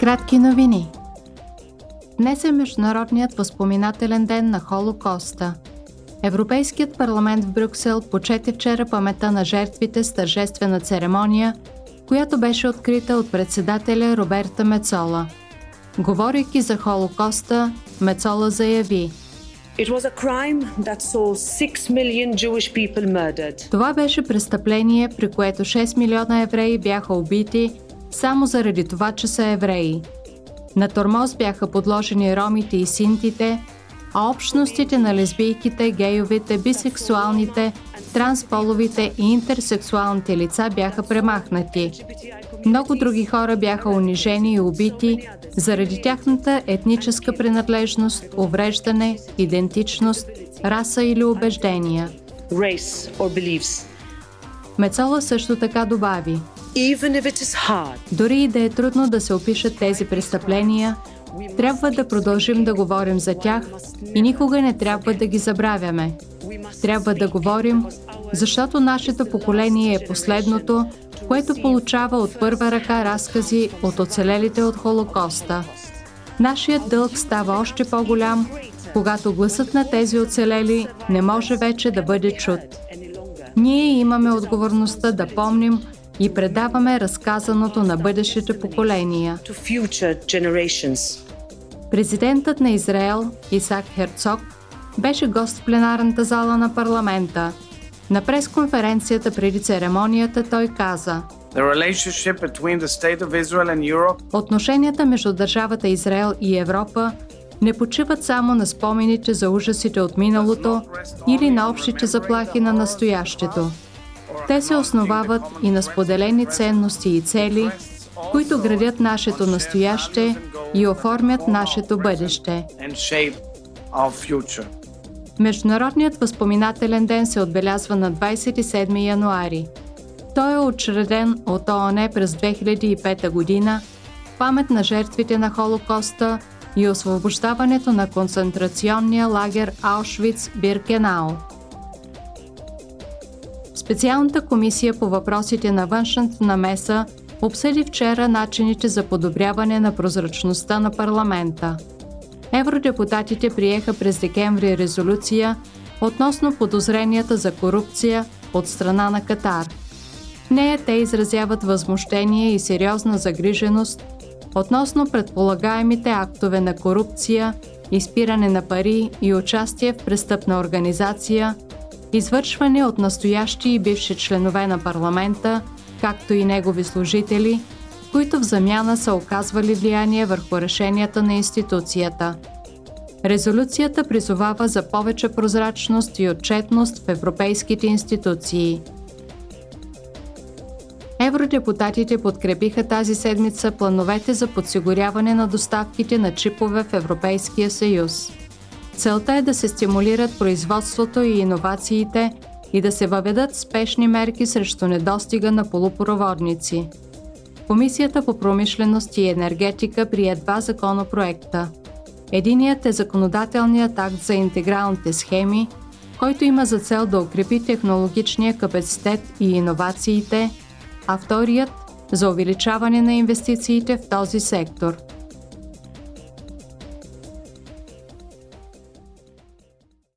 Кратки новини. Днес е Международният възпоминателен ден на Холокоста. Европейският парламент в Брюксел почете вчера памета на жертвите с тържествена церемония, която беше открита от председателя Роберта Мецола. Говорейки за Холокоста, Мецола заяви Това беше престъпление, при което 6 милиона евреи бяха убити само заради това, че са евреи. На тормоз бяха подложени ромите и синтите, а общностите на лесбийките, гейовите, бисексуалните, трансполовите и интерсексуалните лица бяха премахнати. Много други хора бяха унижени и убити заради тяхната етническа принадлежност, увреждане, идентичност, раса или убеждения. Мецола също така добави – дори и да е трудно да се опишат тези престъпления, трябва да продължим да говорим за тях и никога не трябва да ги забравяме. Трябва да говорим, защото нашето поколение е последното, което получава от първа ръка разкази от оцелелите от Холокоста. Нашият дълг става още по-голям, когато гласът на тези оцелели не може вече да бъде чут. Ние имаме отговорността да помним, и предаваме разказаното на бъдещите поколения. Президентът на Израел, Исак Херцог, беше гост в пленарната зала на парламента. На пресконференцията преди церемонията той каза Отношенията между държавата Израел и Европа не почиват само на спомените за ужасите от миналото или на общите заплахи на настоящето. Те се основават и на споделени ценности и цели, които градят нашето настояще и оформят нашето бъдеще. Международният възпоминателен ден се отбелязва на 27 януари. Той е учреден от ООН през 2005 година памет на жертвите на Холокоста и освобождаването на концентрационния лагер Аушвиц-Биркенау – Специалната комисия по въпросите на външната намеса обсъди вчера начините за подобряване на прозрачността на парламента. Евродепутатите приеха през декември резолюция относно подозренията за корупция от страна на Катар. В нея те изразяват възмущение и сериозна загриженост относно предполагаемите актове на корупция, изпиране на пари и участие в престъпна организация – извършване от настоящи и бивши членове на парламента, както и негови служители, които в замяна са оказвали влияние върху решенията на институцията. Резолюцията призовава за повече прозрачност и отчетност в европейските институции. Евродепутатите подкрепиха тази седмица плановете за подсигуряване на доставките на чипове в Европейския съюз – Целта е да се стимулират производството и иновациите и да се въведат спешни мерки срещу недостига на полупроводници. Комисията по промишленост и енергетика прие два законопроекта. Единият е законодателният акт за интегралните схеми, който има за цел да укрепи технологичния капацитет и иновациите, а вторият – за увеличаване на инвестициите в този сектор –